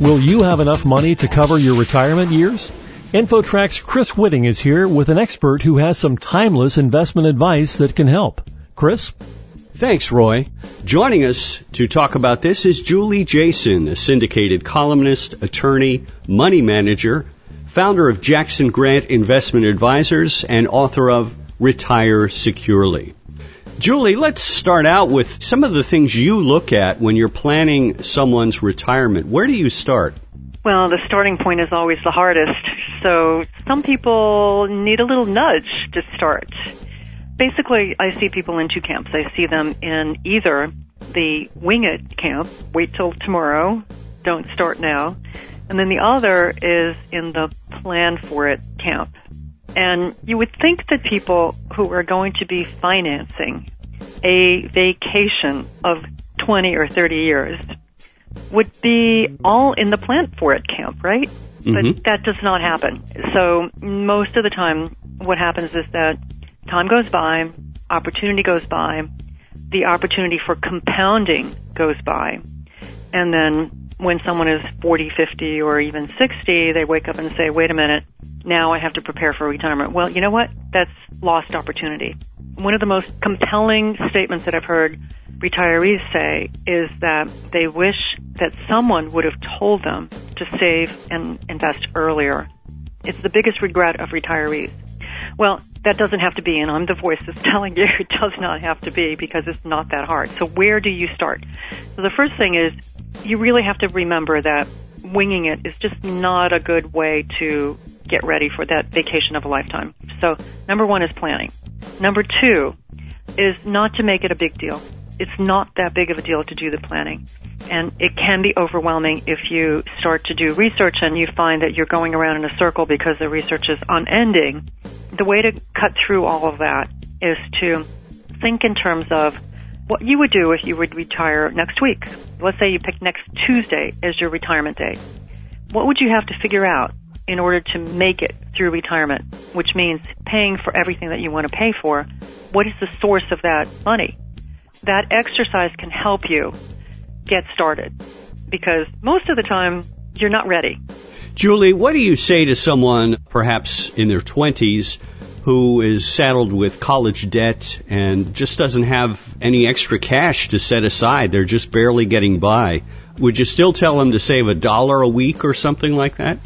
Will you have enough money to cover your retirement years? InfoTrack's Chris Whitting is here with an expert who has some timeless investment advice that can help. Chris? Thanks, Roy. Joining us to talk about this is Julie Jason, a syndicated columnist, attorney, money manager, founder of Jackson Grant Investment Advisors, and author of Retire Securely. Julie, let's start out with some of the things you look at when you're planning someone's retirement. Where do you start? Well, the starting point is always the hardest. So some people need a little nudge to start. Basically, I see people in two camps. I see them in either the wing it camp, wait till tomorrow, don't start now. And then the other is in the plan for it camp. And you would think that people who are going to be financing a vacation of 20 or 30 years would be all in the plant for it camp, right? Mm-hmm. But that does not happen. So most of the time, what happens is that time goes by, opportunity goes by, the opportunity for compounding goes by, and then when someone is 40, 50, or even 60, they wake up and say, wait a minute, now I have to prepare for retirement. Well, you know what? That's lost opportunity. One of the most compelling statements that I've heard retirees say is that they wish that someone would have told them to save and invest earlier. It's the biggest regret of retirees. Well, that doesn't have to be, and I'm the voice that's telling you it does not have to be because it's not that hard. So where do you start? So the first thing is you really have to remember that winging it is just not a good way to get ready for that vacation of a lifetime. So number one is planning. Number two is not to make it a big deal. It's not that big of a deal to do the planning. And it can be overwhelming if you start to do research and you find that you're going around in a circle because the research is unending. The way to cut through all of that is to think in terms of what you would do if you would retire next week. Let's say you pick next Tuesday as your retirement date. What would you have to figure out in order to make it through retirement, which means paying for everything that you want to pay for? What is the source of that money? That exercise can help you get started because most of the time you're not ready. Julie, what do you say to someone perhaps in their 20s who is saddled with college debt and just doesn't have any extra cash to set aside? They're just barely getting by. Would you still tell them to save a dollar a week or something like that?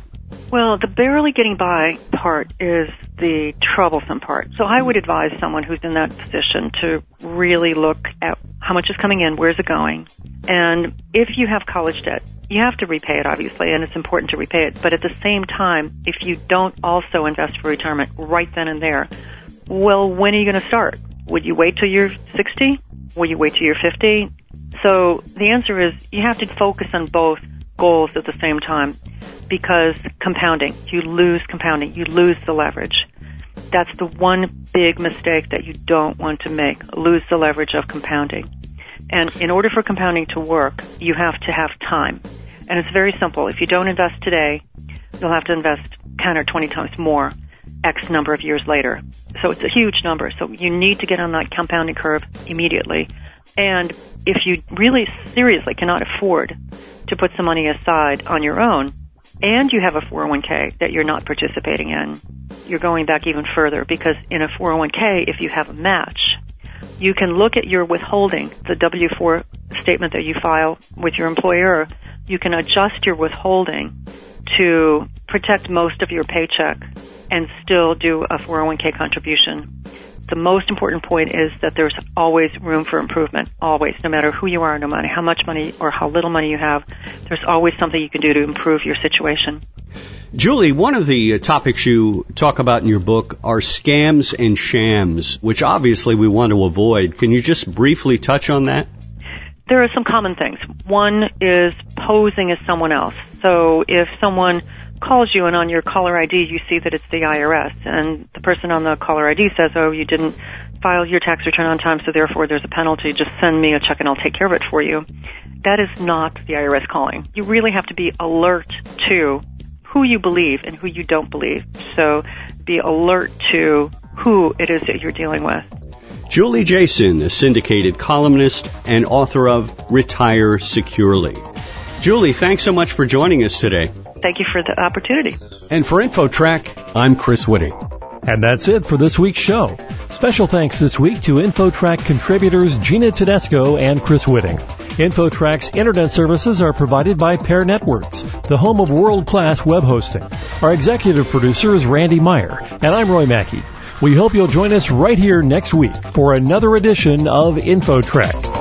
Well, the barely getting by part is the troublesome part. So I would advise someone who's in that position to really look at how much is coming in, where's it going, and if you have college debt, you have to repay it obviously, and it's important to repay it. But at the same time, if you don't also invest for retirement right then and there, well, when are you going to start? Would you wait till you're 60? Will you wait till you're 50? So the answer is you have to focus on both goals at the same time because compounding, you lose compounding, you lose the leverage. That's the one big mistake that you don't want to make, lose the leverage of compounding. And in order for compounding to work, you have to have time. And it's very simple. If you don't invest today, you'll have to invest 10 or 20 times more X number of years later. So it's a huge number. So you need to get on that compounding curve immediately. And if you really seriously cannot afford to put some money aside on your own, and you have a 401k that you're not participating in, you're going back even further because in a 401k, if you have a match, you can look at your withholding, the W-4 statement that you file with your employer. You can adjust your withholding to protect most of your paycheck and still do a 401k contribution the most important point is that there's always room for improvement, always, no matter who you are, no matter how much money or how little money you have, there's always something you can do to improve your situation. Julie, one of the uh, topics you talk about in your book are scams and shams, which obviously we want to avoid. Can you just briefly touch on that? There are some common things. One is posing as someone else. So if someone calls you and on your caller ID you see that it's the IRS and the person on the caller ID says, oh, you didn't file your tax return on time so therefore there's a penalty, just send me a check and I'll take care of it for you. That is not the IRS calling. You really have to be alert to who you believe and who you don't believe. So be alert to who it is that you're dealing with. Julie Jason, a syndicated columnist and author of Retire Securely. Julie, thanks so much for joining us today. Thank you for the opportunity. And for InfoTrack, I'm Chris Whitting. And that's it for this week's show. Special thanks this week to InfoTrack contributors Gina Tedesco and Chris Whitting. InfoTrack's internet services are provided by Pair Networks, the home of world-class web hosting. Our executive producer is Randy Meyer, and I'm Roy Mackey. We hope you'll join us right here next week for another edition of InfoTrack.